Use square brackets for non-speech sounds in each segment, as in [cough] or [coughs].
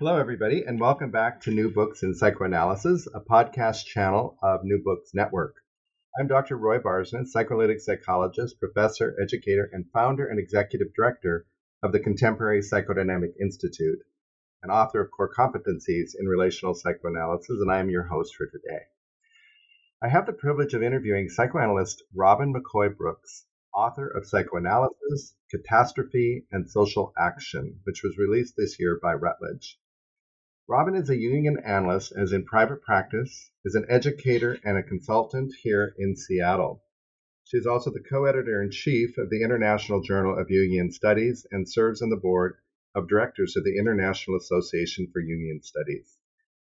Hello, everybody, and welcome back to New Books in Psychoanalysis, a podcast channel of New Books Network. I'm Dr. Roy Barsness, psychoanalytic psychologist, professor, educator, and founder and executive director of the Contemporary Psychodynamic Institute, and author of Core Competencies in Relational Psychoanalysis, and I am your host for today. I have the privilege of interviewing psychoanalyst Robin McCoy Brooks, author of Psychoanalysis, Catastrophe, and Social Action, which was released this year by Routledge. Robin is a Jungian analyst and is in private practice, is an educator and a consultant here in Seattle. She is also the co-editor in chief of the International Journal of Jungian Studies and serves on the board of directors of the International Association for Jungian Studies.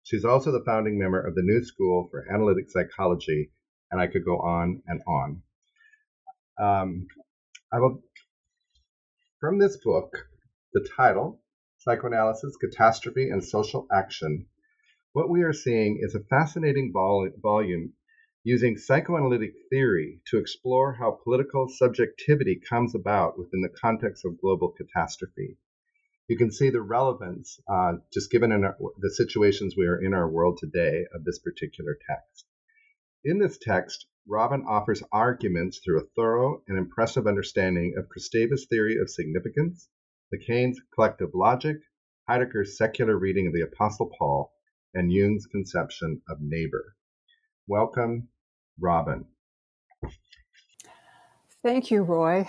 She's also the founding member of the New School for Analytic Psychology, and I could go on and on. Um, I will, from this book, the title psychoanalysis, catastrophe, and social action, what we are seeing is a fascinating vol- volume using psychoanalytic theory to explore how political subjectivity comes about within the context of global catastrophe. You can see the relevance, uh, just given our, the situations we are in our world today, of this particular text. In this text, Robin offers arguments through a thorough and impressive understanding of Kristeva's theory of signifiance, Lacan's collective logic, Heidegger's secular reading of the Apostle Paul, and Jung's conception of neighbor. Welcome, Robin. Thank you, Roy.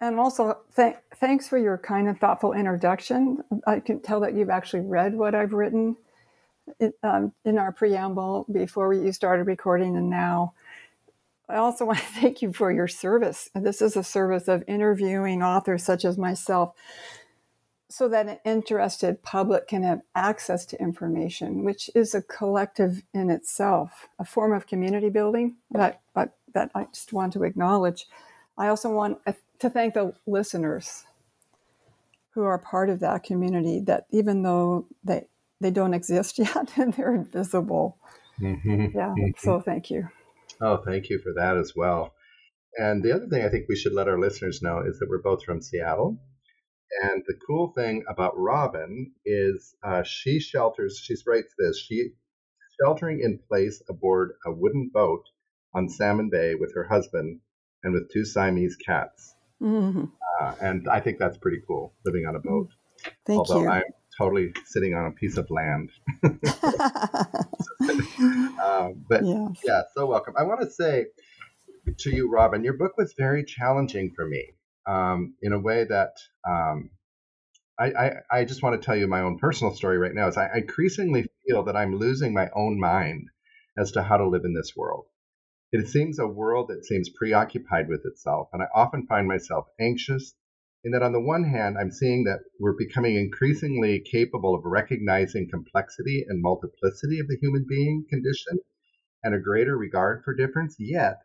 And also, th- thanks for your kind and thoughtful introduction. I can tell that you've actually read what I've written in, um, in our preamble before we, you started recording and now. I also [laughs] want to thank you for your service. This is a service of interviewing authors such as myself so that an interested public can have access to information, which is a collective in itself, a form of community building that, that, that I just want to acknowledge. I also want to thank the listeners who are part of that community that even though they, they don't exist [laughs] yet and they're invisible. Mm-hmm. Yeah, mm-hmm. so thank you. Oh, thank you for that as well. And the other thing I think we should let our listeners know is that we're both from Seattle. And the cool thing about Robin is uh, she shelters, she writes this, she sheltering in place aboard a wooden boat on Salmon Bay with her husband and with two Siamese cats. Mm-hmm. Uh, and I think that's pretty cool, living on a boat. Thank Although you. I'm totally sitting on a piece of land. [laughs] [laughs] [laughs] [laughs] Um, but yes. yeah, so welcome. I want to say to you, Robin, your book was very challenging for me um, in a way that um, I, I, I, just want to tell you my own personal story right now. Is I increasingly feel that I'm losing my own mind as to how to live in this world. It seems a world that seems preoccupied with itself, and I often find myself anxious. In that, on the one hand, I'm seeing that we're becoming increasingly capable of recognizing complexity and multiplicity of the human being condition and a greater regard for difference. Yet,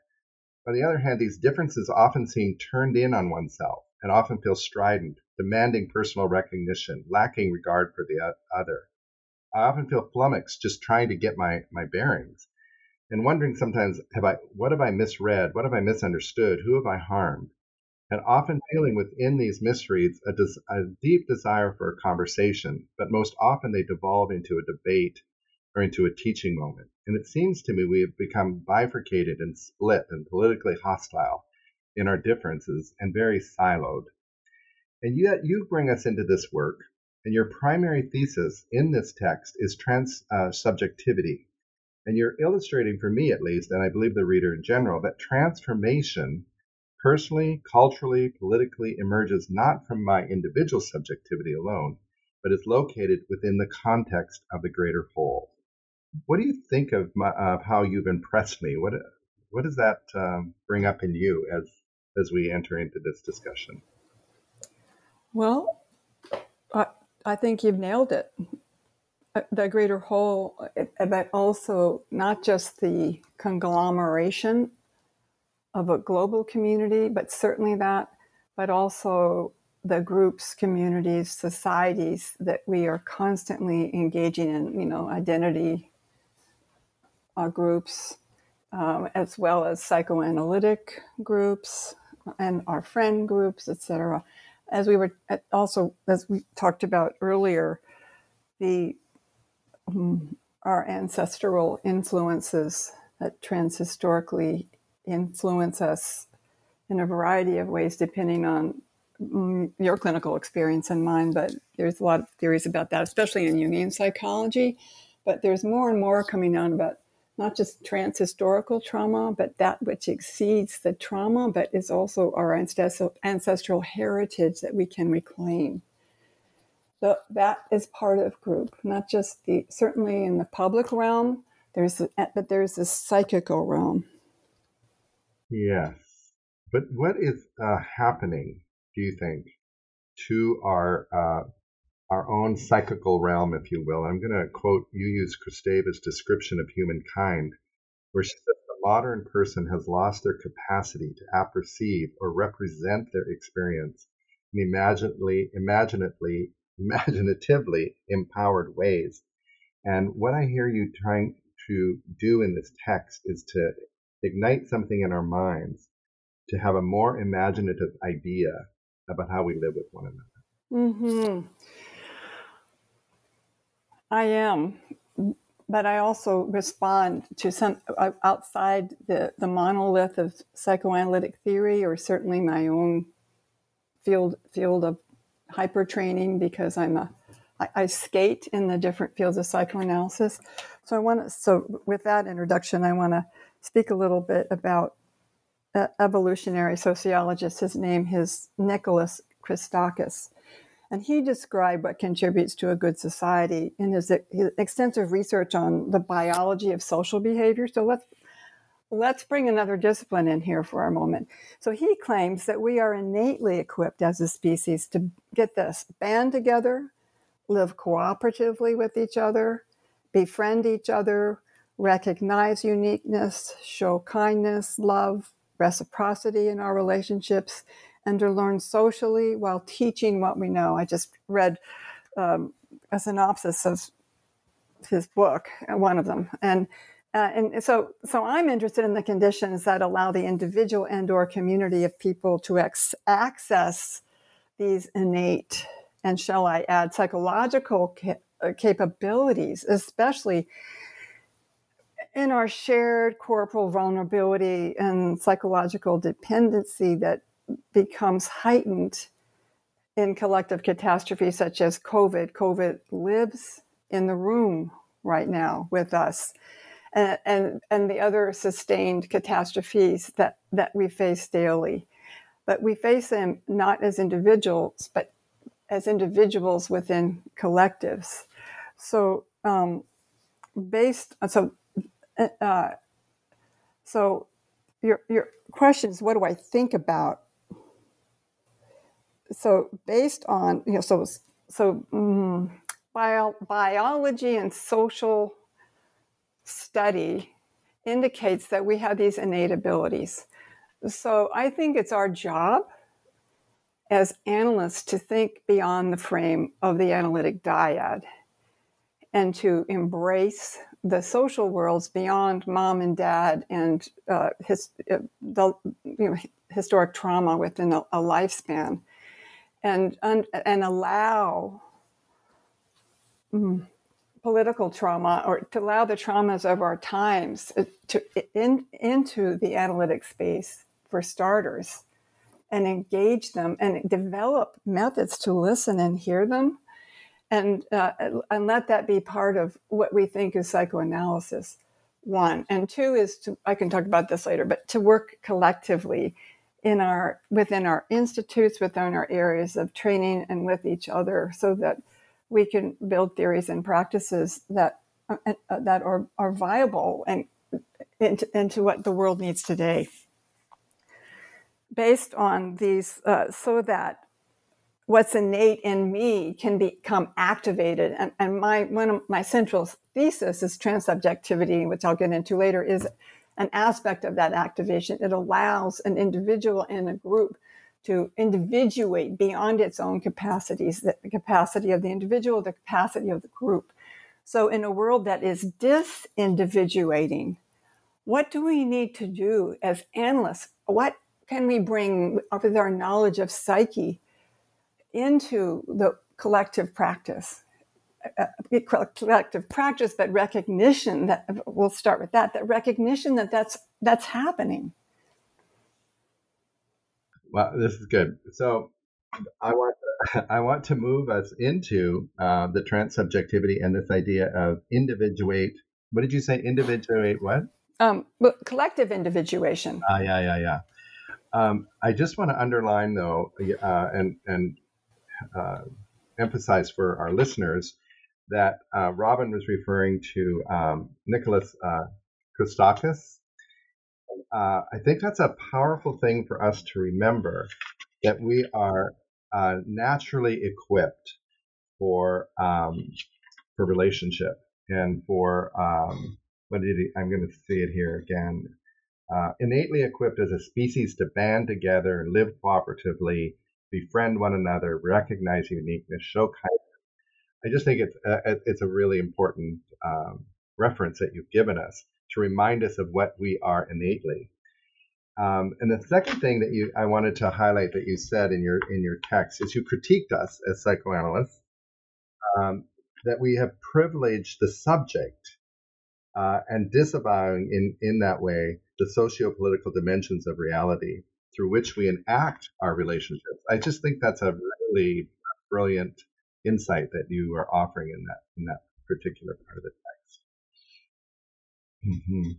on the other hand, these differences often seem turned in on oneself and often feel strident, demanding personal recognition, lacking regard for the other. I often feel flummoxed just trying to get my, my bearings and wondering sometimes, have I, what have I misread? What have I misunderstood? Who have I harmed? And often feeling within these misreads a, des- a deep desire for a conversation, but most often they devolve into a debate or into a teaching moment. And it seems to me we have become bifurcated and split and politically hostile in our differences and very siloed. And yet you bring us into this work, and your primary thesis in this text is trans uh, subjectivity. And you're illustrating, for me at least, and I believe the reader in general, that transformation, personally, culturally, politically, emerges not from my individual subjectivity alone, but is located within the context of the greater whole. What do you think of, my, of how you've impressed me? What what does that um, bring up in you as as we enter into this discussion? Well, I, I think you've nailed it. Uh, the greater whole, but also not just the conglomeration of a global community, but certainly that, but also the groups, communities, societies that we are constantly engaging in, you know, identity uh, groups, um, as well as psychoanalytic groups and our friend groups, etc. As we were also, as we talked about earlier, the um, our ancestral influences that transhistorically influence us in a variety of ways, depending on mm, your clinical experience and mine. But there's a lot of theories about that, especially in Jungian psychology. But there's more and more coming out about not just transhistorical trauma, but that which exceeds the trauma, but is also our ancestral, heritage that we can reclaim. So that is part of group, not just the certainly in the public realm. There's but there's this psychical realm. Yes, but what is uh, happening? Do you think to our uh, our own psychical realm, if you will. I'm going to quote you use Kristeva's description of humankind, where she says the modern person has lost their capacity to apperceive or represent their experience in imaginatively, imaginatively, imaginatively empowered ways. And what I hear you trying to do in this text is to ignite something in our minds to have a more imaginative idea about how we live with one another. Mm-hmm. I am, but I also respond to some uh, outside the, the monolith of psychoanalytic theory, or certainly my own field field of hyper training, because I'm a I, I skate in the different fields of psychoanalysis. So I want to. So with that introduction, I want to speak a little bit about uh, evolutionary sociologist. His name is Nicholas Christakis. And he described what contributes to a good society in his, his, extensive research on the biology of social behavior. So let's let's bring another discipline in here for a moment. So he claims that we are innately equipped as a species to get this band together, live cooperatively with each other, befriend each other, recognize uniqueness, show kindness, love, reciprocity in our relationships, and to learn socially while teaching what we know. I just read um, a synopsis of his book, one of them, and uh, and so so I'm interested in the conditions that allow the individual and/or community of people to ex- access these innate and shall I add psychological ca- uh, capabilities, especially in our shared corporal vulnerability and psychological dependency that becomes heightened in collective catastrophes such as COVID. COVID lives in the room right now with us. And, and, and the other sustained catastrophes that, that we face daily. But we face them not as individuals, but as individuals within collectives. So, um, based so, uh, so your your question is, what do I think about? So based on you know so so mm, bio, biology and social study indicates that we have these innate abilities. So i think it's our job as analysts to think beyond the frame of the analytic dyad and to embrace the social worlds beyond mom and dad and uh, his, uh, the you know, historic trauma within a, a lifespan and and allow mm, political trauma or to allow the traumas of our times uh, to in, into the analytic space for starters and engage them and develop methods to listen and hear them and uh, and let that be part of what we think is psychoanalysis one. And two is to i can talk about this later but to work collectively in our within our institutes within our areas of training and with each other so that we can build theories and practices that uh, uh that are, are viable and into, into what the world needs today. Based on these uh, so that what's innate in me can become activated. And, and my one of my central thesis is transsubjectivity, which I'll get into later, is an aspect of that activation. It allows an individual and a group to individuate beyond its own capacities, the capacity of the individual, the capacity of the group. So, in a world that is disindividuating, what do we need to do as analysts? What can we bring with our knowledge of psyche into the collective practice uh, uh collective practice but recognition that we'll start with that that recognition that that's that's happening. Well this is good. So i want to, [laughs] i want to move us into uh, the transsubjectivity and this idea of individuate what did you say individuate what? Um, collective individuation. Uh, yeah yeah yeah. Um, I just want to underline, though, uh, and and uh, emphasize for our listeners that uh, Robin was referring to um, Nicholas uh, Christakis. Uh, I think that's a powerful thing for us to remember that we are uh, naturally equipped for um, for relationship and for um, what did he, I'm going to see it here again uh, innately equipped as a species to band together and live cooperatively, befriend one another, recognize uniqueness, show kindness. I just think it's a, uh, it's a really important um, reference that you've given us to remind us of what we are innately. Um, and the second thing that you I wanted to highlight that you said in your in your text is you critiqued us as psychoanalysts um, that we have privileged the subject uh, and disavowing in in that way the socio-political dimensions of reality through which we enact our relationships. I just think that's a really brilliant insight that you are offering in that in that particular part of the text. Mm-hmm.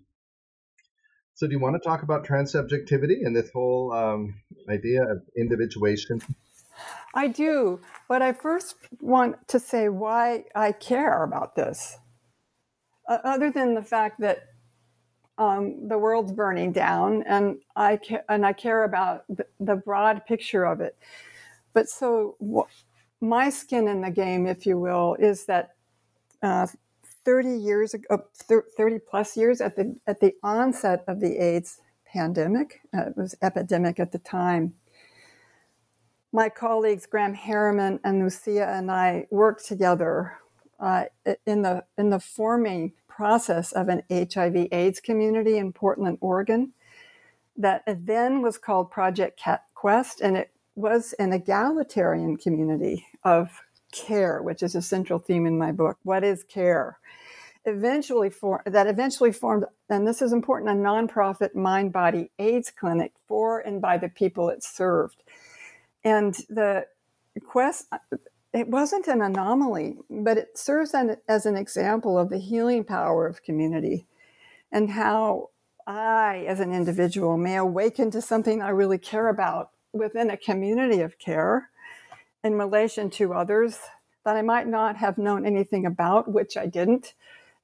So, do you want to talk about transsubjectivity and this whole um, idea of individuation? I do, but I first want to say why I care about this. Uh, other than the fact that um, the world's burning down, and I ca- and I care about the, the broad picture of it. But so wh- my skin in the game, if you will, is that uh, 30 years ago, 30 plus years at the at the onset of the AIDS pandemic, uh, it was epidemic at the time. My colleagues Graham Harriman and Lucia and I worked together uh, in the in the forming process of an HIV AIDS community in Portland, Oregon, that then was called Project Quest, and it was an egalitarian community of care, which is a central theme in my book. What is care? Eventually, for, that eventually formed, and this is important, a nonprofit mind body AIDS clinic for and by the people it served. And the quest it wasn't an anomaly, but it serves as an example of the healing power of community and how I, as an individual, may awaken to something I really care about within a community of care in relation to others that I might not have known anything about, which I didn't,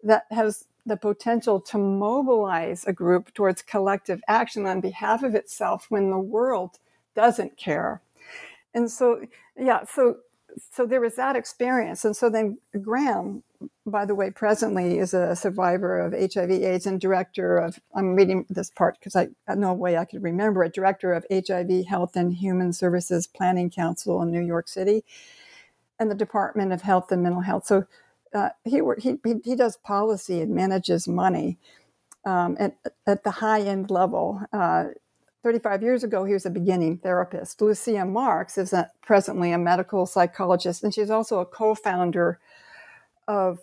that has the potential to mobilize a group towards collective action on behalf of itself when the world doesn't care. And so, yeah, so so there was that experience. And so then Graham, by the way, presently is a survivor of HIV AIDS and director of, I'm reading this part because I no way I could remember it, director of HIV Health and Human Services Planning Council in New York City and the Department of Health and Mental Health. So uh, he, he, he does policy and manages money um, at, at the high end level. Uh, 35 years ago, he was a beginning therapist. Lucia Marks is a, presently a medical psychologist, and she's also a co founder of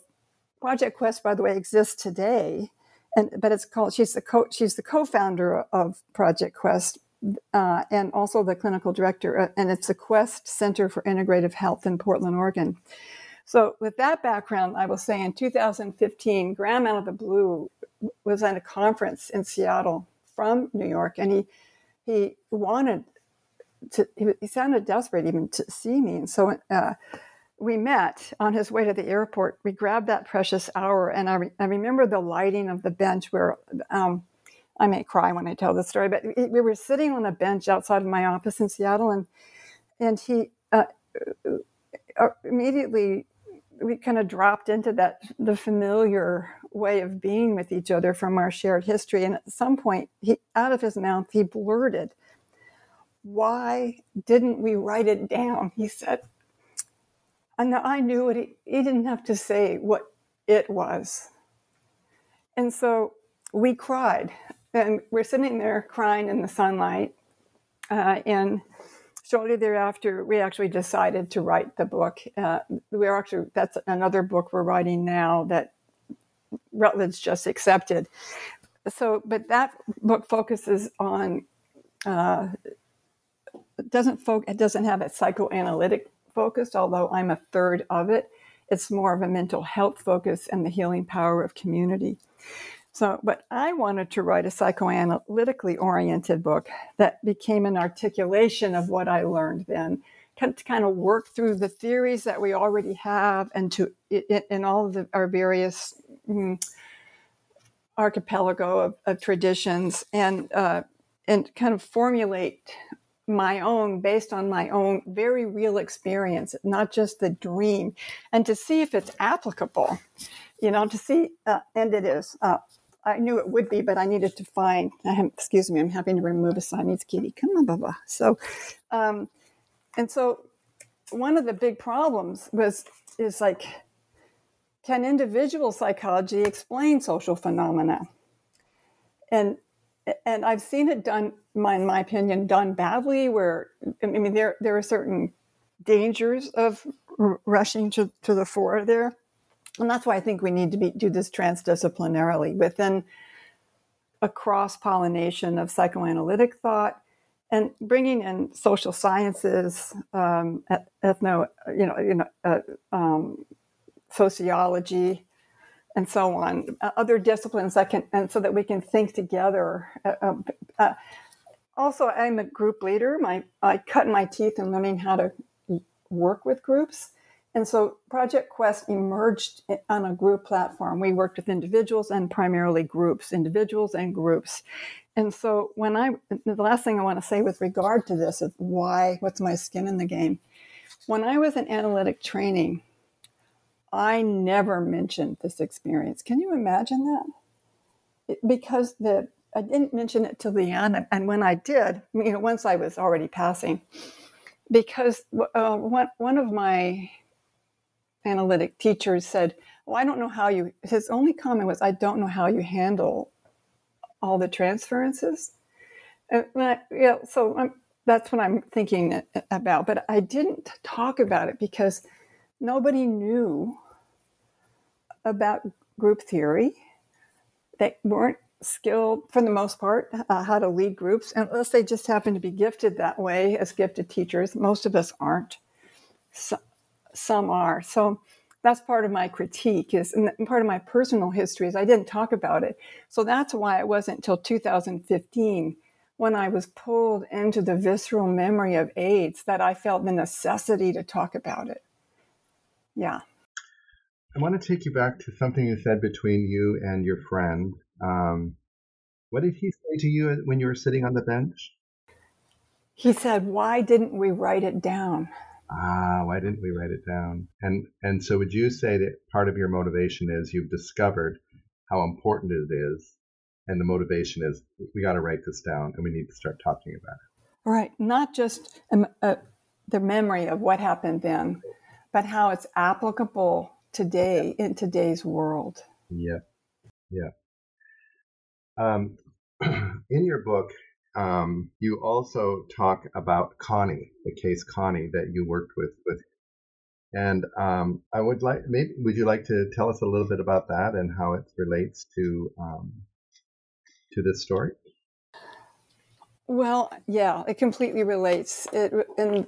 Project Quest, by the way, exists today. And, but it's called she's the co she's the co-founder of Project Quest uh, and also the clinical director, uh, and it's the Quest Center for Integrative Health in Portland, Oregon. So, with that background, I will say in 2015, Graham out of the blue was at a conference in Seattle from New York, and he he wanted to. He, sounded desperate even to see me, and so uh, we met on his way to the airport. We grabbed that precious hour, and I, re- I remember the lighting of the bench where. Um, I may cry when I tell the story, but we were sitting on a bench outside of my office in Seattle, and and he uh, uh, immediately we kind of dropped into that the familiar way of being with each other from our shared history. And at some point, he out of his mouth he blurted, "Why didn't we write it down?" He said, and I knew it. He, he didn't have to say what it was, and so we cried, and we're sitting there crying in the sunlight, uh, and shortly thereafter, we actually decided to write the book. Uh, we're actually that's another book we're writing now that Routledge just accepted. So, but that book focuses on uh, doesn't fo- it doesn't have a psychoanalytic focus, although I'm a third of it. It's more of a mental health focus and the healing power of community. So, but I wanted to write a psychoanalytically oriented book that became an articulation of what I learned then, to kind of work through the theories that we already have and to in all of the, our various archipelago of, of, traditions and uh, and kind of formulate my own based on my own very real experience, not just the dream, and to see if it's applicable. You know, to see, uh, and it is. Uh, I knew it would be, but I needed to find. Have, excuse me, I'm having to remove a Siamese kitty. Come on, Baba. So, um, and so one of the big problems was is like, can individual psychology explain social phenomena? And and I've seen it done, in my opinion, done badly. Where I mean, there there are certain dangers of r- rushing to, to the fore there and that's why I think we need to be, do this transdisciplinarily within a cross pollination of psychoanalytic thought and bringing in social sciences, um, ethno, you know, you know, uh, um, sociology, and so on, uh, other disciplines that can, and so that we can think together. Uh, um, uh also, I'm a group leader. My I cut my teeth in learning how to work with groups. And so Project Quest emerged on a group platform. We worked with individuals and primarily groups, individuals and groups. And so when I, the last thing I want to say with regard to this is why, what's my skin in the game? When I was in analytic training, I never mentioned this experience. Can you imagine that? Because the I didn't mention it till the end, and when I did, you know, once I was already passing, because uh, one one of my analytic teachers said, Well, I don't know how you, his only comment was, I don't know how you handle all the transferences. And I, yeah, so I'm, that's what I'm thinking about. But I didn't talk about it because nobody knew about group theory. They weren't skilled, for the most part, uh, how to lead groups, unless they just happen to be gifted that way as gifted teachers. Most of us aren't. So, some are. So that's part of my critique is and part of my personal history is I didn't talk about it. So that's why it wasn't until 2015 when I was pulled into the visceral memory of AIDS that I felt the necessity to talk about it. Yeah. I want to take you back to something you said between you and your friend. Um, what did he say to you when you were sitting on the bench? He said, Why didn't we write it down? ah, why didn't we write it down? And and so would you say that part of your motivation is you've discovered how important it is, and the motivation is we got to write this down and we need to start talking about it. Right, not just um, uh, the memory of what happened then, but how it's applicable today in today's world. Yeah, yeah. Um, [clears throat] in your book, um, you also talk about Connie, the case Connie that you worked with with, and um, I would like maybe would you like to tell us a little bit about that and how it relates to um, to this story? Well, yeah, it completely relates. It in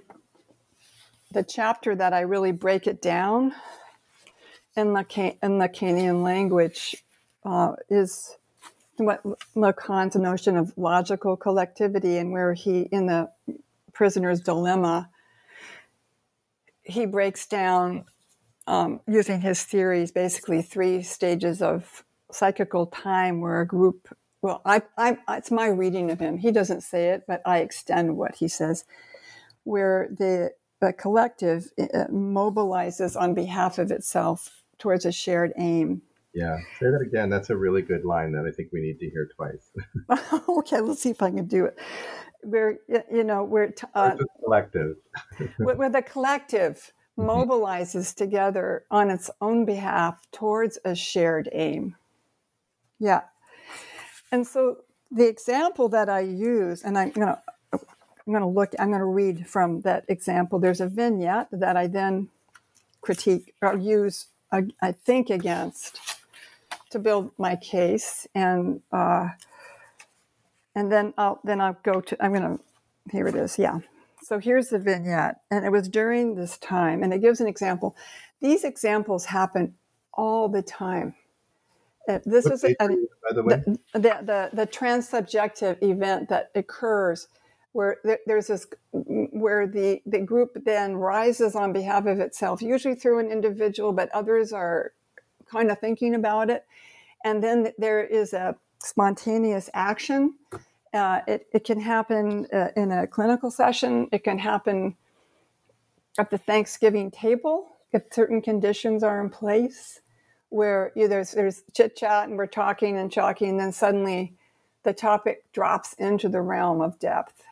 the chapter that I really break it down in the in the Lacanian language uh, is what Lacan's notion of logical collectivity, and where he in the prisoner's dilemma he breaks down um, using his theories basically three stages of psychical time where a group well I, I it's my reading of him. He doesn't say it but i extend what he says where the, the collective uh, mobilizes on behalf of itself towards a shared aim. Yeah say that again. That's a really good line that i think we need to hear twice. [laughs] [laughs] Okay let's see if i can do it. Where you know [laughs] where uh, collective. where the collective mm-hmm. mobilizes together on its own behalf towards a shared aim. Yeah. And so the example that i use and i'm going to i'm going to look i'm going to read from that example. There's a vignette that i then critique or use i think against to build my case and uh, and then I'll then I'll go to I'm gonna here it is yeah. So here's the vignette and it was during this time and it gives an example. These examples happen all the time. Uh, this what is a, a, by the, way? The, the, the, the transsubjective event that occurs where there, there's this where the, the group then rises on behalf of itself usually through an individual but others are kind of thinking about it and then there is a spontaneous action. Uh, it, it can happen uh, in a clinical session. It can happen at the Thanksgiving table if certain conditions are in place, where you know, there's, there's chit chat and we're talking and talking, and then suddenly the topic drops into the realm of depth.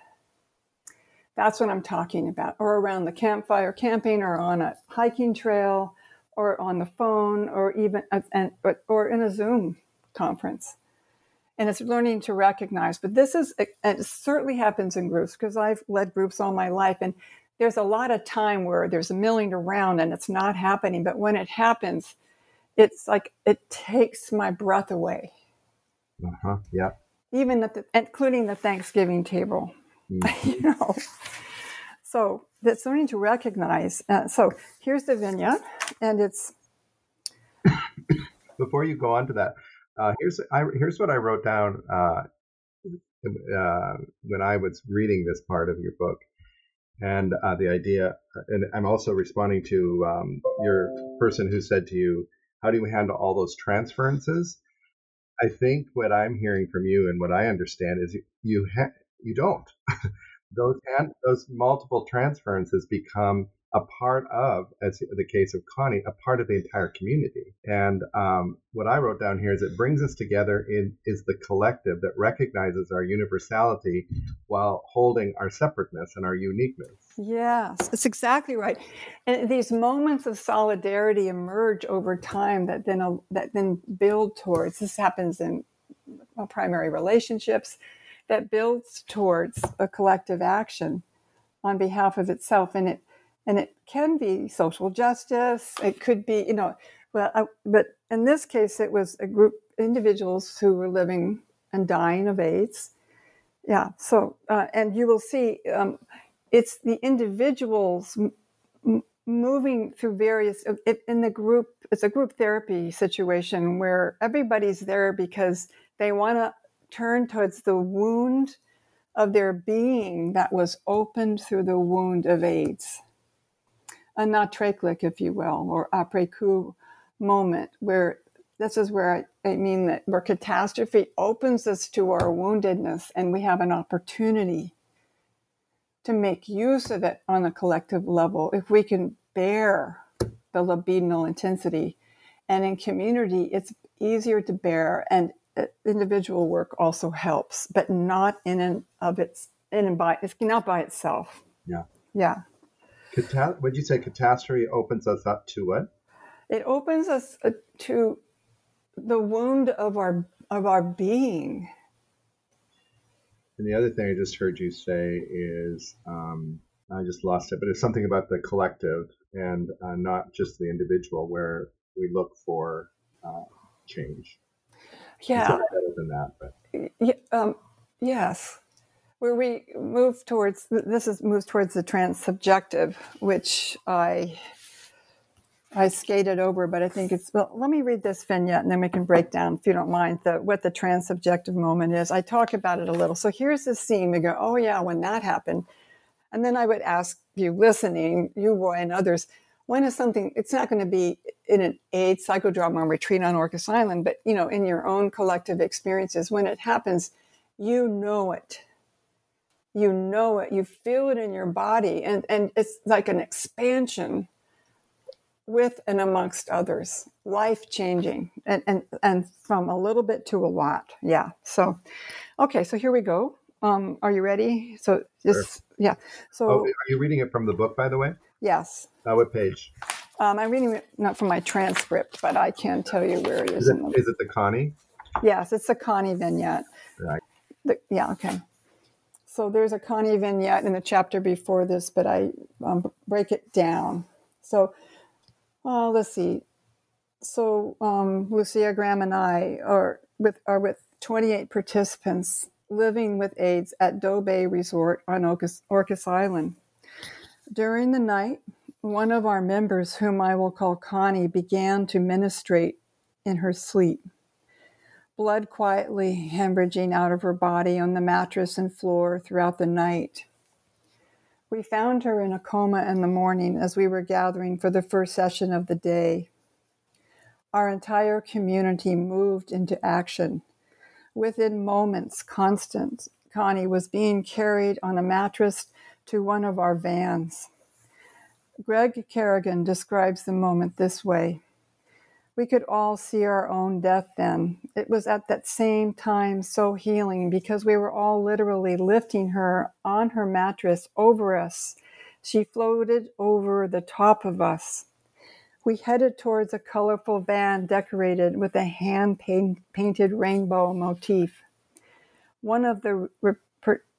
That's what I'm talking about, or around the campfire camping, or on a hiking trail, or on the phone, or even uh, and, or in a Zoom conference and it's learning to recognize. But this is, and it certainly happens in groups because I've led groups all my life, and there's a lot of time where there's a milling around and it's not happening. But when it happens, it's like it takes my breath away. Uh huh. Yeah. Even at the, including the Thanksgiving table. [laughs] you know. So that's learning to recognize. Uh, so here's the vignette, and it's. [coughs] Before you go on to that, uh, here's I, here's what I wrote down uh, uh, when I was reading this part of your book, and uh, the idea. And I'm also responding to um, your person who said to you, "How do you handle all those transferences?" I think what I'm hearing from you and what I understand is you you, ha- you don't. [laughs] those those multiple transferences become a part of, as the case of Connie, a part of the entire community. And um, what I wrote down here is it brings us together in is the collective that recognizes our universality while holding our separateness and our uniqueness. Yes, that's exactly right. And these moments of solidarity emerge over time that then that then build towards. This happens in primary relationships that builds towards a collective action on behalf of itself, and it and it can be social justice. It could be, you know, well, I, but in this case, it was a group individuals who were living and dying of AIDS. Yeah. So, uh, and you will see, um, it's the individuals m- moving through various it, in the group. It's a group therapy situation where everybody's there because they want to turn towards the wound of their being that was opened through the wound of AIDS a Nachträglichkeit, if you will, or après coup moment where this is where I, I mean that where catastrophe opens us to our woundedness and we have an opportunity to make use of it on a collective level if we can bear the libidinal intensity. And in community, it's easier to bear, and individual work also helps, but not in and of its in and by it's not by itself. Yeah. Yeah. Cata- would you say catastrophe opens us up to what? It opens us uh, to the wound of our of our being. And the other thing I just heard you say is, um, I just lost it, but it's something about the collective and uh, not just the individual, where we look for uh, change. Yeah, better than that, but yeah, um, yes. where we move towards this is moves towards the transsubjective, which I I skated over, but I think it's well. Let me read this vignette, and then we can break down, if you don't mind, the, what the transsubjective moment is. I talk about it a little. So here's the scene. We go, oh yeah, when that happened, and then I would ask you, listening, you Roy and others, when is something? It's not going to be in an AIDS psychodrama retreat on Orcas Island, but you know, in your own collective experiences, when it happens, you know it. You know it. You feel it in your body, and and it's like an expansion with and amongst others, life changing, and, and and from a little bit to a lot. Yeah. So, okay. So here we go. Um, are you ready? So just sure. yeah. So oh, are you reading it from the book, by the way? Yes. Uh, what page? Um, I'm reading it not from my transcript, but I can tell you where it is. Is it, the, is it the Connie? Yes, it's the Connie vignette. Right. The, yeah. Okay. So there's a Connie vignette in the chapter before this, but I um, break it down. So uh, let's see. So um, Lucia Graham and I are with are with 28 participants living with AIDS at Doe Bay Resort on Orcas, Orcas Island. During the night, one of our members, whom I will call Connie, began to menstruate in her sleep. Blood quietly hemorrhaging out of her body on the mattress and floor throughout the night. We found her in a coma in the morning as we were gathering for the first session of the day. Our entire community moved into action. Within moments, Constance Connie was being carried on a mattress to one of our vans. Greg Kerrigan describes the moment this way we could all see our own death then. It was at that same time so healing because we were all literally lifting her on her mattress over us. She floated over the top of us. We headed towards a colorful van decorated with a hand painted rainbow motif. One of the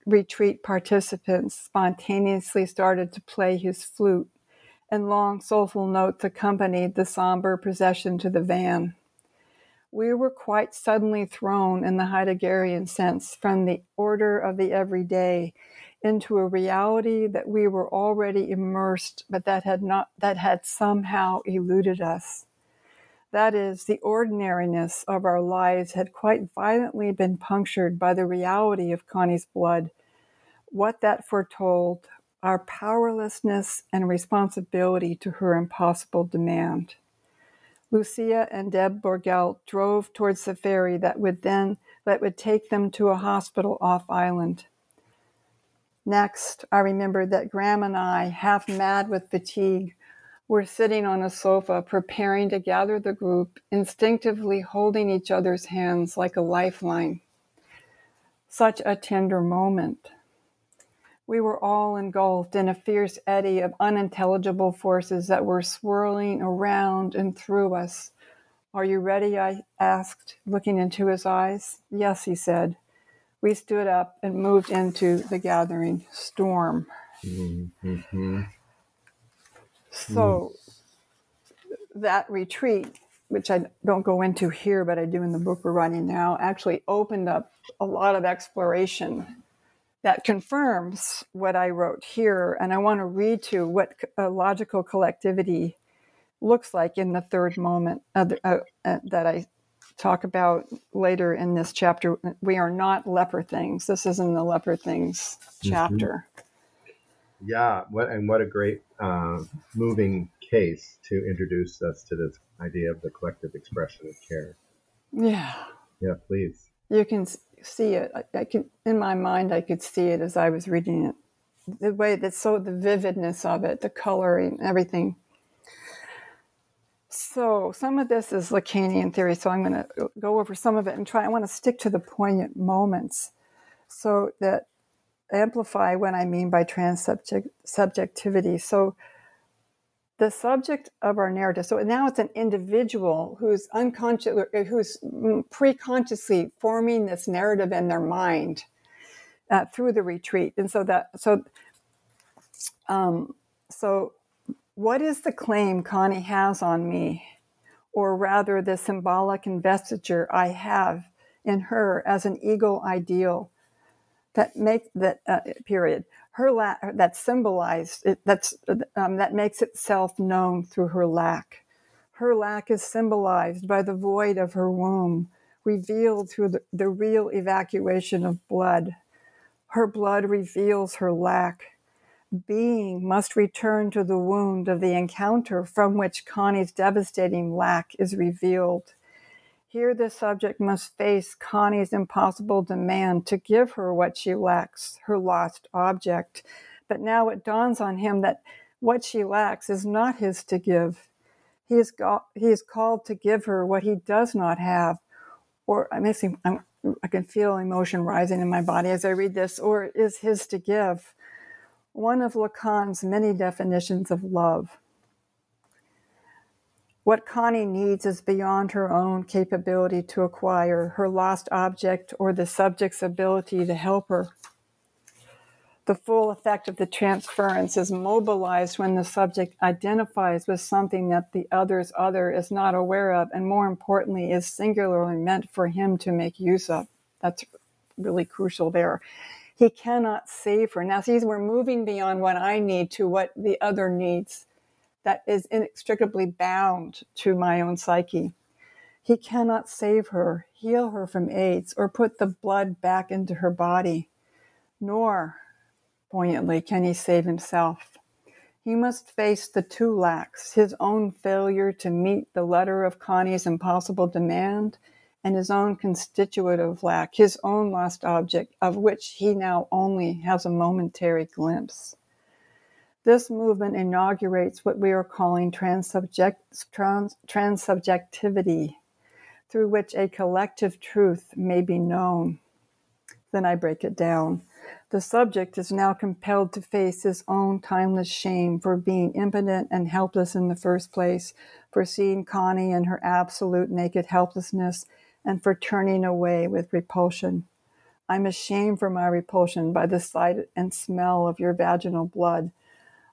retreat participants spontaneously started to play his flute and long, soulful notes accompanied the somber procession to the van. We were quite suddenly thrown, in the Heideggerian sense, from the order of the everyday into a reality that we were already immersed, but that had not that had somehow eluded us. That is, the ordinariness of our lives had quite violently been punctured by the reality of Connie's blood. What that foretold our powerlessness and responsibility to her impossible demand. Lucia and Deb Borgel drove towards the ferry that would then that would take them to a hospital off island. Next, I remembered that Graham and I, half mad with fatigue, were sitting on a sofa preparing to gather the group, instinctively holding each other's hands like a lifeline. Such a tender moment. We were all engulfed in a fierce eddy of unintelligible forces that were swirling around and through us. Are you ready? I asked, looking into his eyes. Yes, he said. We stood up and moved into the gathering storm. Mm-hmm. So, that retreat, which I don't go into here, but I do in the book we're writing now, actually opened up a lot of exploration that confirms what I wrote here. And I want to read to what a logical collectivity looks like in the third moment uh, uh, uh, that I talk about later in this chapter. We are not leper things. This is in the leper things mm-hmm. chapter. Mm-hmm. Yeah, what and what a great uh, moving case to introduce us to this idea of the collective expression of care. Yeah. Yeah, please. You can see it. I, I could, in my mind, I could see it as I was reading it. The way that so the vividness of it, the coloring, everything. So some of this is Lacanian theory. So I'm going to go over some of it and try. I want to stick to the poignant moments, so that amplify what I mean by trans subjectivity. So the subject of our narrative. So now it's an individual who's unconscious, who's pre-consciously forming this narrative in their mind uh, through the retreat. And so that, so, um, so what is the claim Connie has on me, or rather the symbolic investiture I have in her as an ego ideal that make that uh, period her lack that symbolized it, that's um, that makes itself known through her lack. Her lack is symbolized by the void of her womb, revealed through the, the real evacuation of blood. Her blood reveals her lack. Being must return to the wound of the encounter from which Connie's devastating lack is revealed. Here, the subject must face Connie's impossible demand to give her what she lacks, her lost object. But now it dawns on him that what she lacks is not his to give. He is, go- he is called to give her what he does not have. Or I'm missing, I'm, I can feel emotion rising in my body as I read this, or is his to give. One of Lacan's many definitions of love. What Connie needs is beyond her own capability to acquire, her lost object, or the subject's ability to help her. The full effect of the transference is mobilized when the subject identifies with something that the other's other is not aware of, and more importantly, is singularly meant for him to make use of. That's really crucial there. He cannot save her. Now, see, we're moving beyond what I need to what the other needs that is inextricably bound to my own psyche. He cannot save her, heal her from AIDS, or put the blood back into her body, nor, poignantly, can he save himself. He must face the two lacks his own failure to meet the letter of Connie's impossible demand and his own constitutive lack, his own lost object, of which he now only has a momentary glimpse. This movement inaugurates what we are calling transsubject, trans, transsubjectivity, through which a collective truth may be known. Then I break it down. The subject is now compelled to face his own timeless shame for being impotent and helpless in the first place, for seeing Connie in her absolute naked helplessness, and for turning away with repulsion. I'm ashamed for my repulsion by the sight and smell of your vaginal blood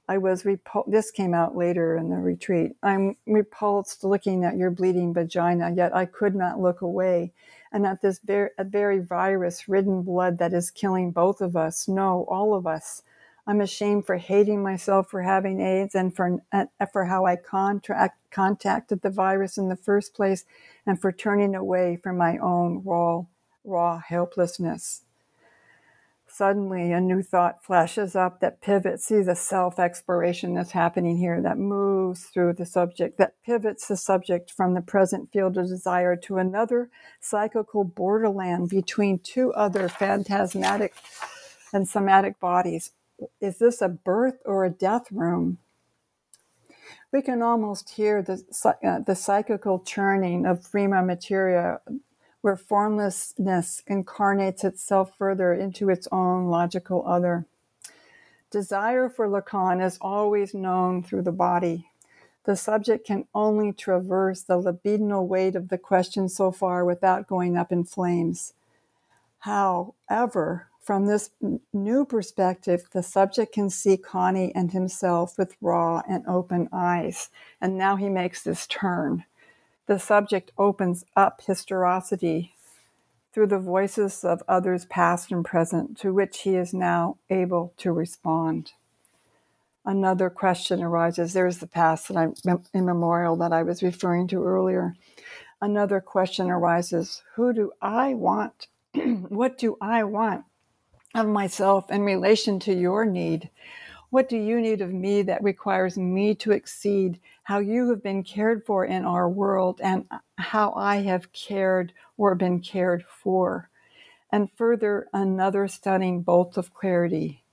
I was repulsed. This came out later in the retreat. I'm repulsed looking at your bleeding vagina, yet I could not look away. And at this very, very virus ridden blood that is killing both of us, no, all of us. I'm ashamed for hating myself for having AIDS and for, uh, for how I contract, contacted the virus in the first place and for turning away from my own raw, raw helplessness. Suddenly, a new thought flashes up that pivots. See the self exploration that's happening here that moves through the subject, that pivots the subject from the present field of desire to another psychical borderland between two other phantasmatic and somatic bodies. Is this a birth or a death room? We can almost hear the, uh, the psychical churning of prima materia where formlessness incarnates itself further into its own logical other. Desire for Lacan is always known through the body. The subject can only traverse the libidinal weight of the question so far without going up in flames. However, from this new perspective, the subject can see Connie and himself with raw and open eyes. And now he makes this turn the subject opens up historicity through the voices of others past and present to which he is now able to respond. Another question arises. There's the past that I immemorial that I was referring to earlier. Another question arises: Who do I want? [clears throat] what do I want of myself in relation to your need? What do you need of me that requires me to exceed how you have been cared for in our world and how I have cared or been cared for? And further, another stunning bolt of clarity.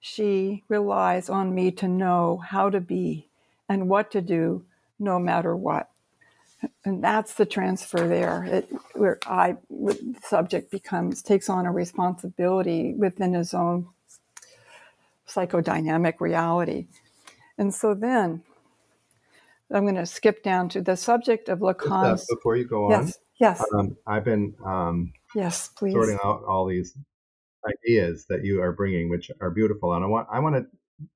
She relies on me to know how to be and what to do no matter what. And that's the transfer there, it, where I, the subject becomes, takes on a responsibility within his own psychodynamic reality. And so then I'm going to skip down to the subject of Lacan's. Yes, before you go on, yes, yes. Um, I've been um, yes, please sorting out all these ideas that you are bringing, which are beautiful, and I want I want to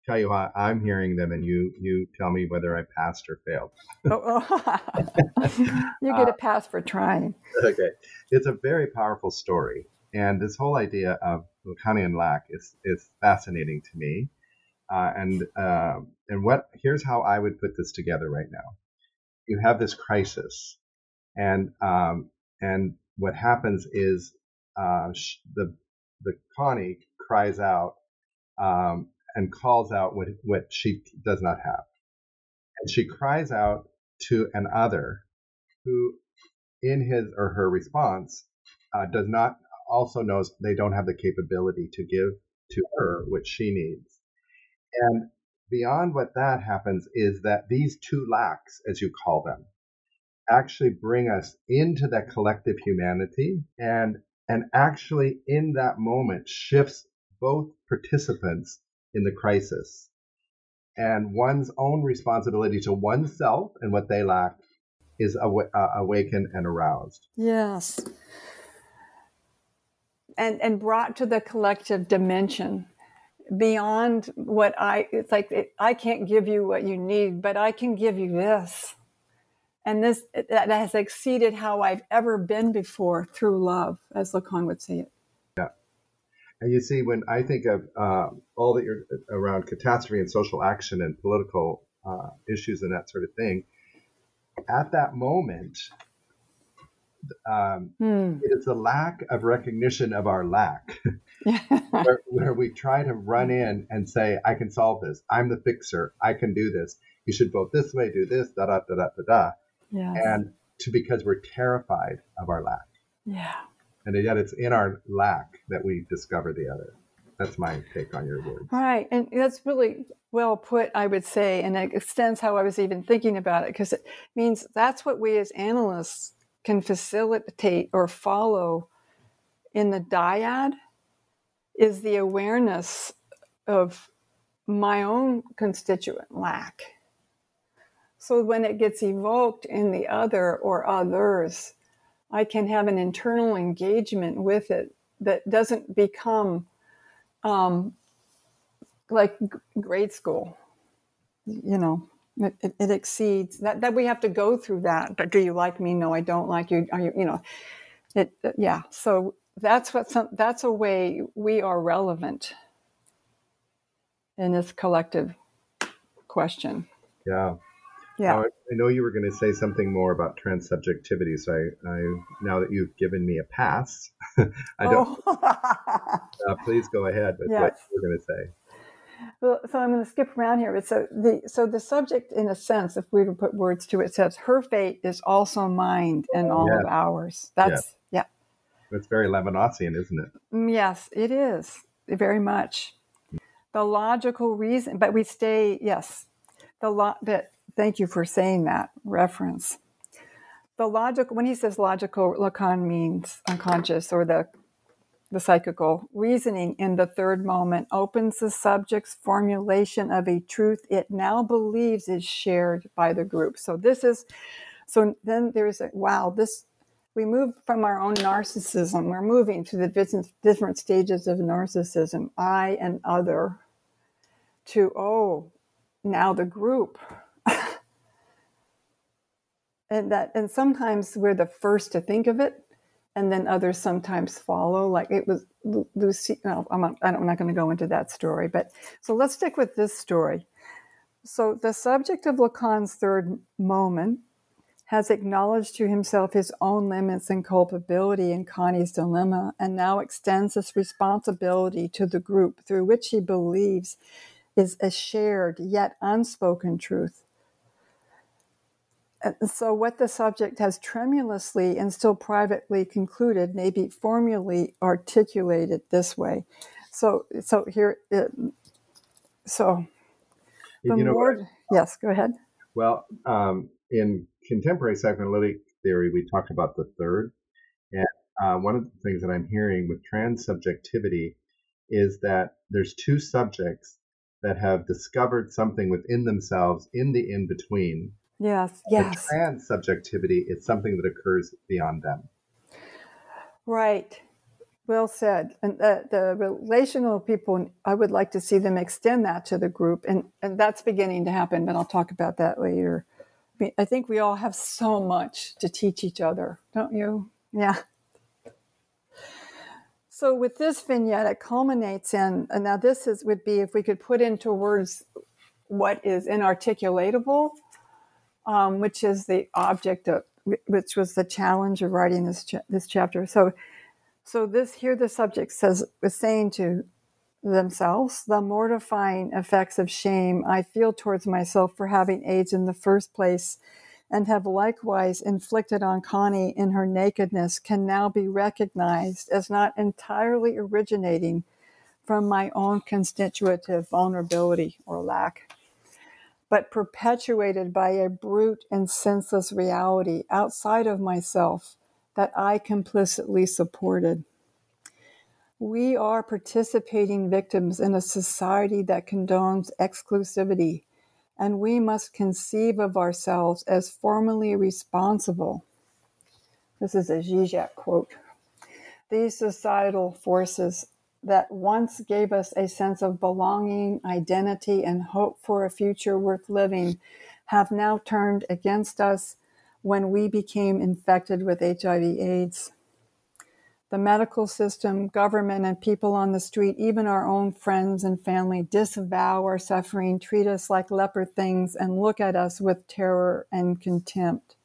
tell you how I'm hearing them, and you you tell me whether I passed or failed. oh, oh. [laughs] you get a pass for trying. [laughs] Okay, it's a very powerful story And this whole idea of Lacanian lack is, is fascinating to me. Uh, and uh, and what here's how I would put this together right now. You have this crisis, and um, and what happens is uh, sh- the the Connie cries out um, and calls out what what she does not have, and she cries out to an other who, in his or her response, uh, does not also knows they don't have the capability to give to her what she needs. And beyond what that happens is that these two lacks, as you call them, actually bring us into that collective humanity and and actually in that moment shifts both participants in the crisis and one's own responsibility to oneself and what they lack is aw- uh, awakened and aroused Yes. And and brought to the collective dimension beyond what I it's like it, I can't give you what you need, but I can give you this. And this that has exceeded how I've ever been before through love, as Lacan would say it. Yeah. And you see, when I think of uh, all that you're around catastrophe and social action and political uh, issues and that sort of thing, at that moment, um, Hmm. it is a lack of recognition of our lack, [laughs] where, where we try to run in and say, I can solve this. I'm the fixer. I can do this. You should vote this way, do this, da da da da da da. yes. And to because we're terrified of our lack. yeah. And yet it's in our lack that we discover the other. That's my take on your words. Right. And that's really well put, I would say, and it extends how I was even thinking about it, because it means that's what we as analysts can facilitate or follow in the dyad is the awareness of my own constituent lack. So when it gets evoked in the other or others, I can have an internal engagement with it that doesn't become um, like grade school. You know, it, it, exceeds that. That we have to go through that. But do you like me? No, I don't like you. Are you? You know, it. uh, Yeah. So that's what. Some, that's a way we are relevant in this collective question. Yeah. Yeah. Now, I know you were going to say something more about transsubjectivity, so I, I now that you've given me a pass, [laughs] I don't. Oh. [laughs] Uh, please go ahead with what you were going to say. Well, so I'm going to skip around here. But so the so the subject, in a sense, if we were to put words to it, says her fate is also mine and all of ours. That's yeah. It's very Levinasian, isn't it? Mm, Yes, it is very much the logical reason. But we stay yes, the lot. But thank you for saying that reference. The logical when he says logical, Lacan means unconscious or the the psychical reasoning in the third moment opens the subject's formulation of a truth it now believes is shared by the group. So this is so then there's a wow, this we move from our own narcissism. We're moving to the different, stages of narcissism, I and other, to oh, now the group. [laughs] and that and sometimes we're the first to think of it and then others sometimes follow like it was lucy no, I'm not, i'm not going to go into that story but so let's stick with this story so the subject of lacan's third moment has acknowledged to himself his own limits and culpability in Connie's dilemma and now extends this responsibility to the group through which he believes is a shared yet unspoken truth. And so, what the subject has tremulously and still privately concluded may be formally articulated this way. So, so here, it, so the you know, more, yes, go ahead. well, um, in contemporary psychoanalytic theory, we talk about the third. And uh, one of the things that I'm hearing with transsubjectivity is that there's two subjects that have discovered something within themselves in the in between. Yes, yes. The transsubjectivity is something that occurs beyond them. Right. Well said. And the, the relational people, I would like to see them extend that to the group. And, and that's beginning to happen, but I'll talk about that later. I, mean, I think we all have so much to teach each other, don't you? Yeah. So with this vignette, it culminates in, and now this is would be if we could put into words what is inarticulatable, um, which is the object of, which was the challenge of writing this cha- this chapter. So, so this here the subject says is saying to themselves the mortifying effects of shame I feel towards myself for having AIDS in the first place and have likewise inflicted on Connie in her nakedness can now be recognized as not entirely originating from my own constitutive vulnerability or lack, but perpetuated by a brute and senseless reality outside of myself that I complicitly supported. We are participating victims in a society that condones exclusivity and we must conceive of ourselves as formally responsible. This is a Zizek quote. These societal forces that once gave us a sense of belonging, identity, and hope for a future worth living have now turned against us when we became infected with HIV/AIDS the medical system, government, and people on the street, even our own friends and family, disavow our suffering, treat us like leper things, and look at us with terror and contempt.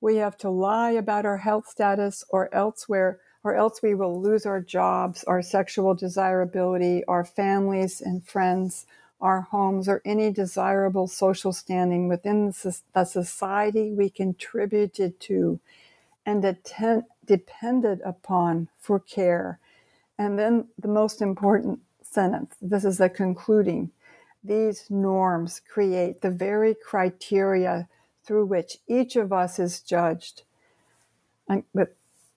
We have to lie about our health status or elsewhere, or else we will lose our jobs, our sexual desirability, our families and friends, our homes, or any desirable social standing within the society we contributed to and attend, depended upon for care. And then the most important sentence this is the concluding these norms create the very criteria through which each of us is judged. And with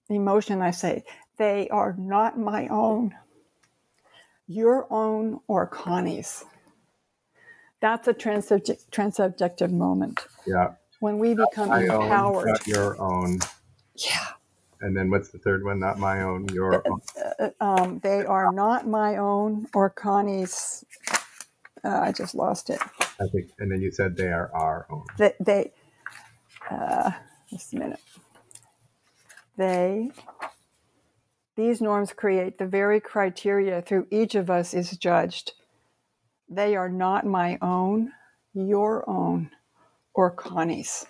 emotion, I say, they are not my own, your own or Connie's. That's a transsubject, transsubjective moment. Yeah. When we become my empowered. Own, not your own. Yeah. And then what's the third one? Not my own, your own. Uh, um, they are not my own or Connie's. Uh, I just lost it. I think, and then you said they are our own. They, they uh, just a minute. They, these norms create the very criteria through each of us is judged. They are not my own, your own, or Connie's.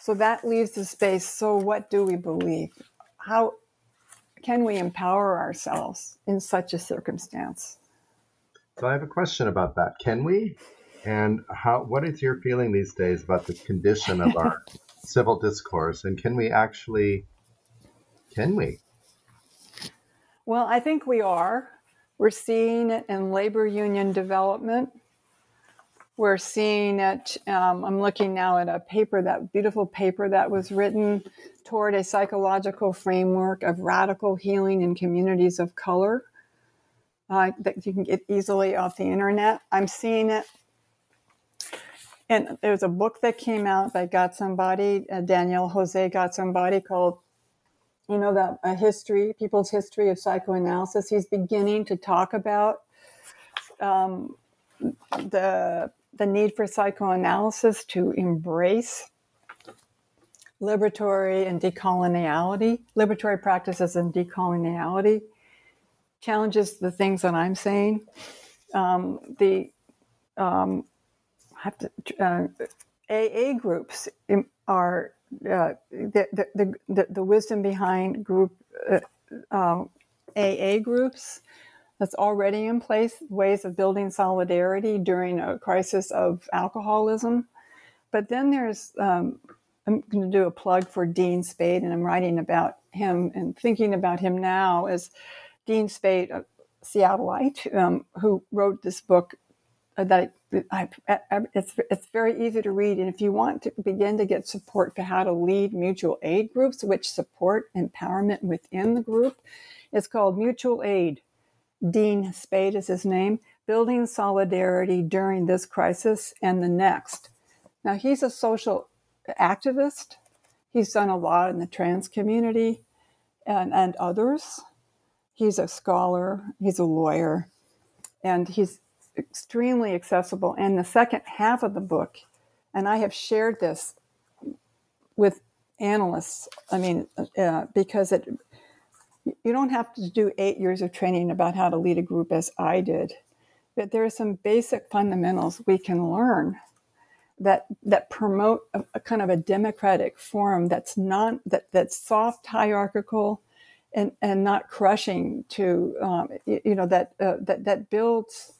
So that leaves the space. So, what do we believe? How can we empower ourselves in such a circumstance? So, I have a question about that. Can we? And how? What is your feeling these days about the condition of our [laughs] civil discourse? And can we actually? Can we? Well, I think we are. We're seeing it in labor union development. We're seeing it. Um, I'm looking now at a paper, that beautiful paper that was written toward a psychological framework of radical healing in communities of color uh, that you can get easily off the internet. I'm seeing it. And there's a book that came out by Gaztambide, uh, Daniel Jose Gaztambide called, you know, that a history, people's history of psychoanalysis. He's beginning to talk about um, the the need for psychoanalysis to embrace liberatory and decoloniality, liberatory practices and decoloniality, challenges the things that I'm saying. Um, the um, have to, uh, AA groups are uh, the, the, the, the, wisdom behind group uh, um, AA groups that's already in place, ways of building solidarity during a crisis of alcoholism. But then there's, um, I'm going to do a plug for Dean Spade, and I'm writing about him and thinking about him now as Dean Spade, a Seattleite, um, who wrote this book Uh, that I, I, it's, it's very easy to read. And if you want to begin to get support for how to lead mutual aid groups, which support empowerment within the group, it's called Mutual Aid Dean Spade is his name, building solidarity during this crisis and the next. Now, he's a social activist. He's done a lot in the trans community and, and others. He's a scholar, he's a lawyer, and he's extremely accessible. And the second half of the book, and I have shared this with analysts, I mean, uh, because it you don't have to do eight years of training about how to lead a group as I did, but there are some basic fundamentals we can learn that that promote a, a kind of a democratic forum that's not that that's soft hierarchical and and not crushing to um, you, you, know that uh, that that builds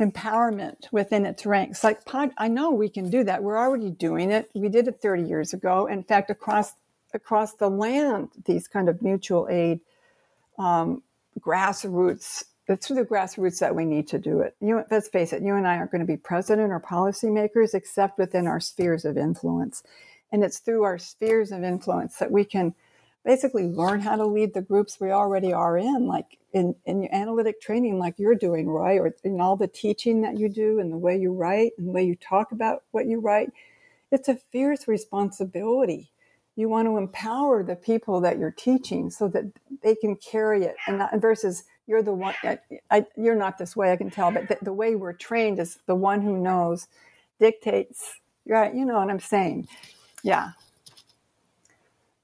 empowerment within its ranks. Like pod, I know we can do that. We're already doing it. We did it 30 years ago. In fact, across across the land, these kind of mutual aid um, grassroots. It's through the grassroots that we need to do it. You, let's face it. You and I aren't going to be president or policymakers except within our spheres of influence, and it's through our spheres of influence that we can basically learn how to lead the groups we already are in, like in, in your analytic training, like you're doing, Roy, or in all the teaching that you do and the way you write and the way you talk about what you write. It's a fierce responsibility. You want to empower the people that you're teaching so that they can carry it, and not, versus you're the one. I, I, you're not this way, I can tell, but the, the way we're trained is the one who knows dictates. Right? You know what I'm saying? Yeah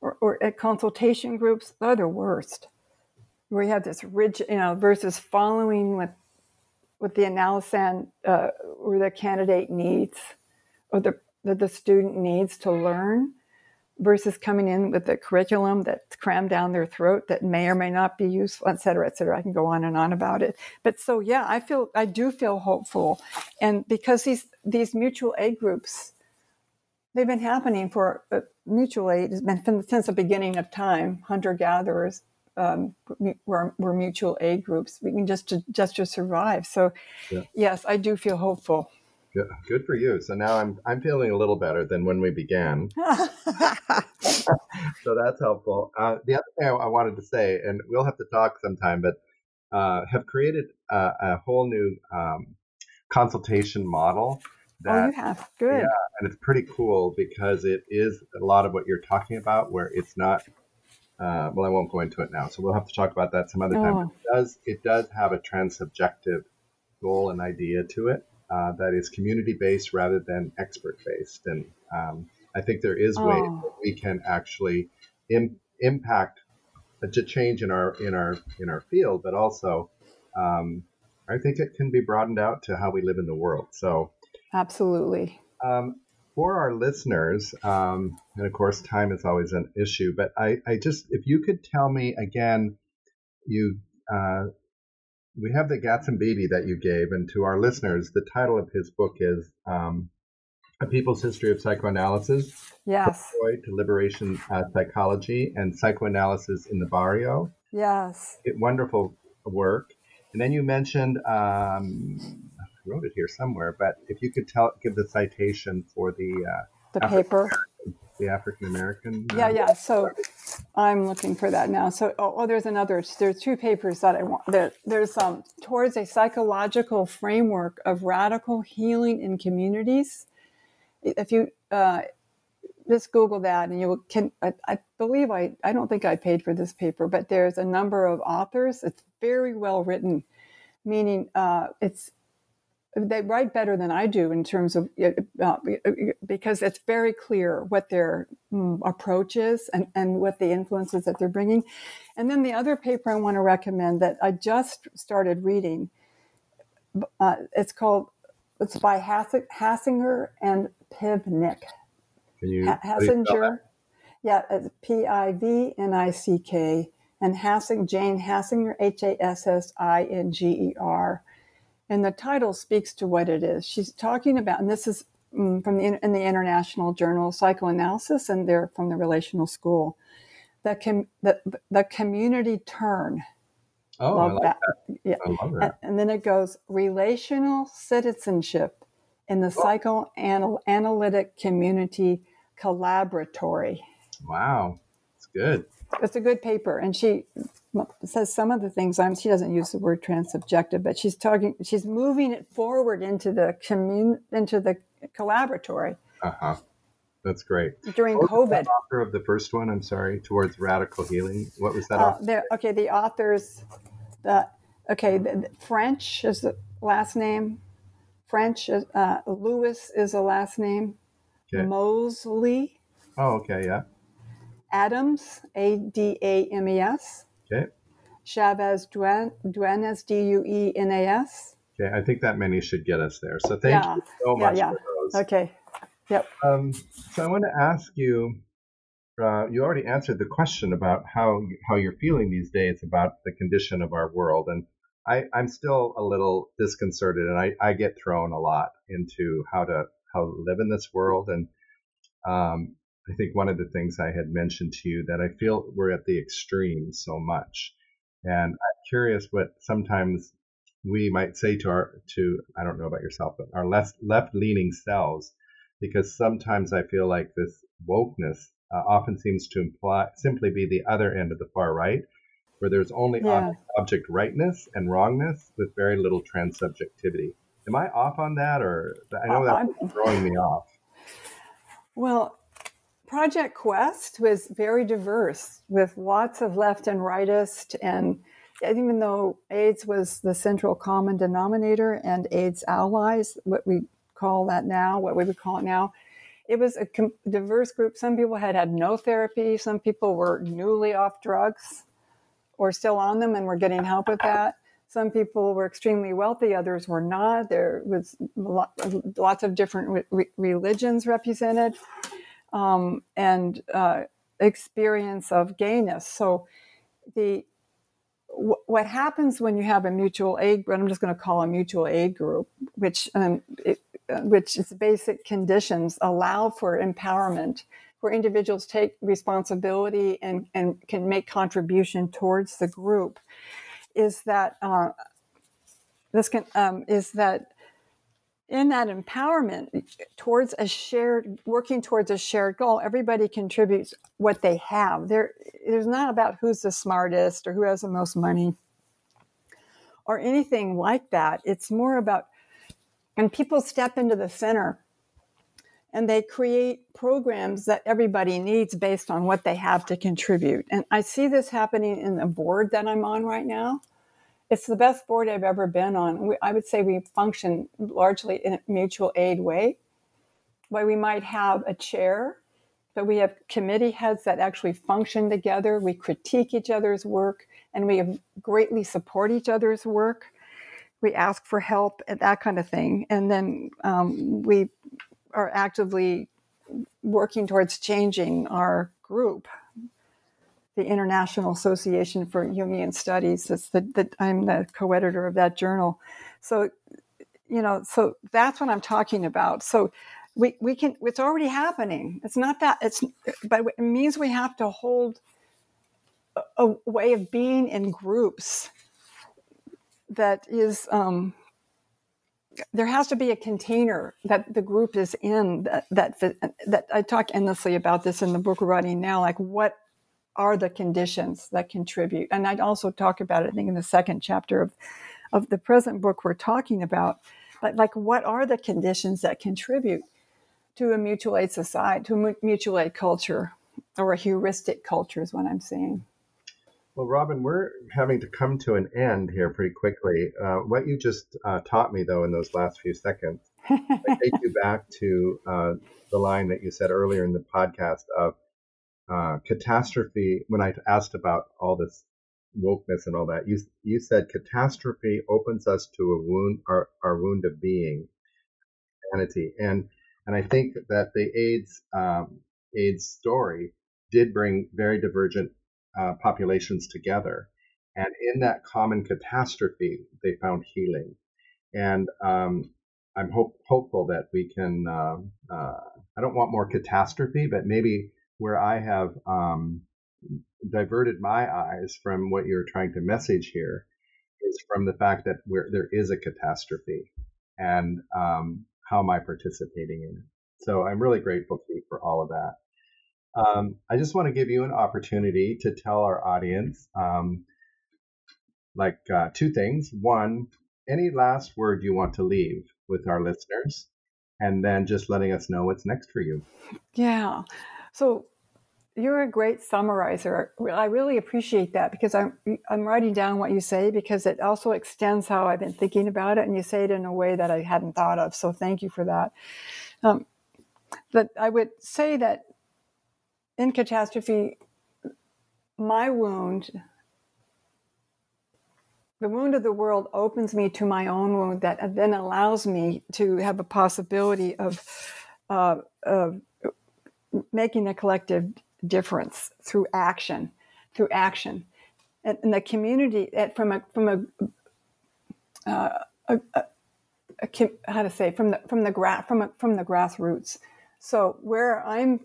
or, or at consultation groups, they're the worst. We have this rigid, you know, versus following with what the analysis uh, or the candidate needs or the, the, the student needs to learn versus coming in with a curriculum that's crammed down their throat that may or may not be useful, et cetera, et cetera. I can go on and on about it. But so yeah, I feel I do feel hopeful. And because these these mutual aid groups they've been happening for mutual aid has been since the beginning of time. Hunter gatherers um, were, were mutual aid groups. We can just to, just to survive. So, yeah. yes, I do feel hopeful. Good, good for you. So now I'm I'm feeling a little better than when we began. [laughs] so that's helpful. Uh, the other thing I wanted to say, and we'll have to talk sometime, but uh, have created a, a whole new um, consultation model that, oh, you have good. Yeah, and it's pretty cool because it is a lot of what you're talking about, where it's not. Uh, well, I won't go into it now, so we'll have to talk about that some other time. Oh. It does it does have a transsubjective goal and idea to it uh, that is community based rather than expert based, and um, I think there is oh. ways that we can actually Im- impact a change in our in our in our field, but also um, I think it can be broadened out to how we live in the world. So Absolutely. Um, for our listeners, um, and of course, time is always an issue, but I, I just, if you could tell me again, you, uh, we have the Gatsby that you gave, and to our listeners, the title of his book is um, A People's History of Psychoanalysis. Yes. to Liberation uh, Psychology and Psychoanalysis in the Barrio. Yes. It, wonderful work. And then you mentioned um, wrote it here somewhere, but if you could tell, give the citation for the uh, the paper, the African American. Uh, yeah, yeah. So I'm looking for that now. So oh, oh, there's another. There's two papers that I want. There, there's um towards a psychological framework of radical healing in communities. If you uh, just Google that, and you can. I, I believe I. I don't think I paid for this paper, but there's a number of authors. It's very well written, meaning uh, it's they write better than I do in terms of uh, because it's very clear what their um, approach is and, and what the influences that they're bringing. And then the other paper I want to recommend that I just started reading, uh, it's called it's by Hassinger and Pivnick. Can you Hassinger? Yeah, P I V N I C K and Hassing Jane Hassinger H A S S I N G E R and the title speaks to what it is. She's talking about, and this is mm, from the in the International Journal of Psychoanalysis, and they're from the Relational School. The com, the, the community turn. Oh, love I like that. that. Yeah. I love that. And, and, then it goes relational citizenship in the oh. psychoanalytic community collaboratory. Wow, it's good. It's a good paper, and she says some of the things I'm, she doesn't use the word transsubjective, but she's talking, she's moving it forward into the commun, into the collaboratory. Uh huh. That's great. During COVID. author of the first one, I'm sorry, towards radical healing. What was that? Uh, there, okay, the authors, the, okay, the, the French is the last name. French, is, uh, Lewis is the last name. Okay. Mosley. Oh, okay, yeah Adames, A D A M E S. Okay. Chavez Duenas, D U E N A S. Okay, I think that many should get us there. So thank Yeah. you so Yeah, much yeah. for those. Okay. Yep. Um, so I want to ask you. Uh, you already answered the question about how how you're feeling these days about the condition of our world, and I, I'm still a little disconcerted, and I, I get thrown a lot into how to how to live in this world, and um, I think one of the things I had mentioned to you that I feel we're at the extreme so much, and I'm curious what sometimes we might say to our to I don't know about yourself, but our less left leaning selves, because sometimes I feel like this wokeness uh, often seems to imply simply be the other end of the far right, where there's only Yeah. ob- object rightness and wrongness with very little transsubjectivity. Am I off on that, or I know I'm- that's throwing me off? [laughs] Well, Project Quest was very diverse with lots of left and rightist. And even though AIDS was the central common denominator and AIDS allies, what we call that now, what we would call it now, it was a diverse group. Some people had had no therapy, some people were newly off drugs or still on them and were getting help with that. Some people were extremely wealthy, others were not. There was lo- lots of different re- religions represented um, and uh, experience of gayness. So, the wh- what happens when you have a mutual aid group? I'm just going to call a mutual aid group, which um, it, uh, which its basic conditions allow for empowerment, where individuals take responsibility and and can make contribution towards the group. Is that uh, this can um, is that in that empowerment towards a shared working towards a shared goal everybody contributes what they have. There there's not about who's the smartest or who has the most money or anything like that. It's more about and people step into the center and they create programs that everybody needs based on what they have to contribute. And i see this happening in the board that i'm on right now it's the best board I've ever been on. We, I would say we function largely in a mutual aid way, where we might have a chair, but we have committee heads that actually function together. We critique each other's work, and we greatly support each other's work. We ask for help and that kind of thing, and then um, we are actively working towards changing our group the International Association for Jungian Studies. It's the, the, I'm the co-editor of that journal. So, you know, so that's what I'm talking about. So we, we can, it's already happening. It's not that it's, but it means we have to hold a, a way of being in groups that is, um, there has to be a container that the group is in that, that, that I talk endlessly about this in the book writing now, like what are the conditions that contribute. And I'd also talk about it, I think, in the second chapter of, of the present book we're talking about. But like, what are the conditions that contribute to a mutual aid society, to a mutual aid culture, or a heuristic culture is what I'm saying. Well, Robin, we're having to come to an end here pretty quickly. Uh, what you just uh, taught me, though, in those last few seconds, I [laughs] take you back to uh, the line that you said earlier in the podcast of uh, catastrophe. When I asked about all this wokeness and all that, you you said catastrophe opens us to a wound, our, our wound of being, humanity, and and I think that the AIDS um, AIDS story did bring very divergent uh, populations together, and in that common catastrophe, they found healing, and um, I'm hope, hopeful that we can. Uh, uh, I don't want more catastrophe, but maybe where I have um, diverted my eyes from what you're trying to message here is from the fact that there is a catastrophe, and um, how am I participating in it? So I'm really grateful to you for all of that. Um, I just want to give you an opportunity to tell our audience, um, like uh, two things. One, any last word you want to leave with our listeners, and then just letting us know what's next for you. Yeah. So you're a great summarizer. I really appreciate that because I'm I'm writing down what you say because it also extends how I've been thinking about it, and you say it in a way that I hadn't thought of. So thank you for that. Um, but I would say that in catastrophe, my wound, the wound of the world opens me to my own wound that then allows me to have a possibility of, uh, of making a collective difference through action, through action. And, and the community, from a, from a, uh, a, a, a, how to say, from the, from the, gra- from, a, from the grassroots. So where I'm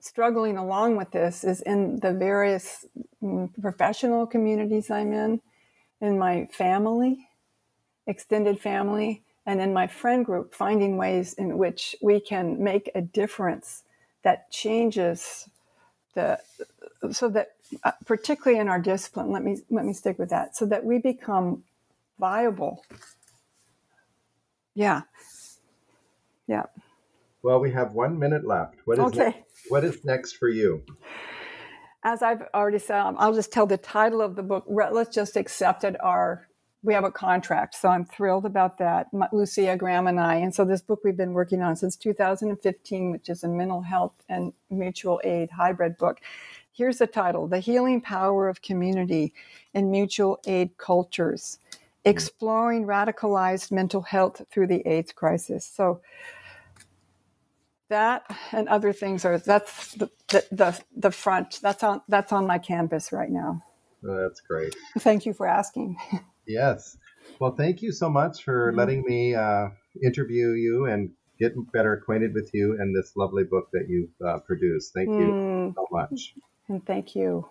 struggling along with this is in the various mm, professional communities I'm in, in my family, extended family, and in my friend group, finding ways in which we can make a difference that changes the so that uh, particularly in our discipline let me let me stick with that so that we become viable. Yeah. Yeah. Well we have one minute left. What is okay. next, what is next for you? As i've already said i'll just tell the title of the book let's just accept it our we have a contract, so I'm thrilled about that. Lucia Graham and I, and so this book we've been working on since 2015, which is a mental health and mutual aid hybrid book. Here's the title: "The Healing Power of Community in Mutual Aid Cultures: Exploring Radicalized Mental Health Through the AIDS Crisis." So that and other things are that's the the the, the front that's on that's on my canvas right now. Oh, that's great. Thank you for asking. [laughs] Yes. Well, thank you so much for mm-hmm. letting me uh, interview you and get better acquainted with you and this lovely book that you've uh, produced. Thank you mm. so much. And thank you.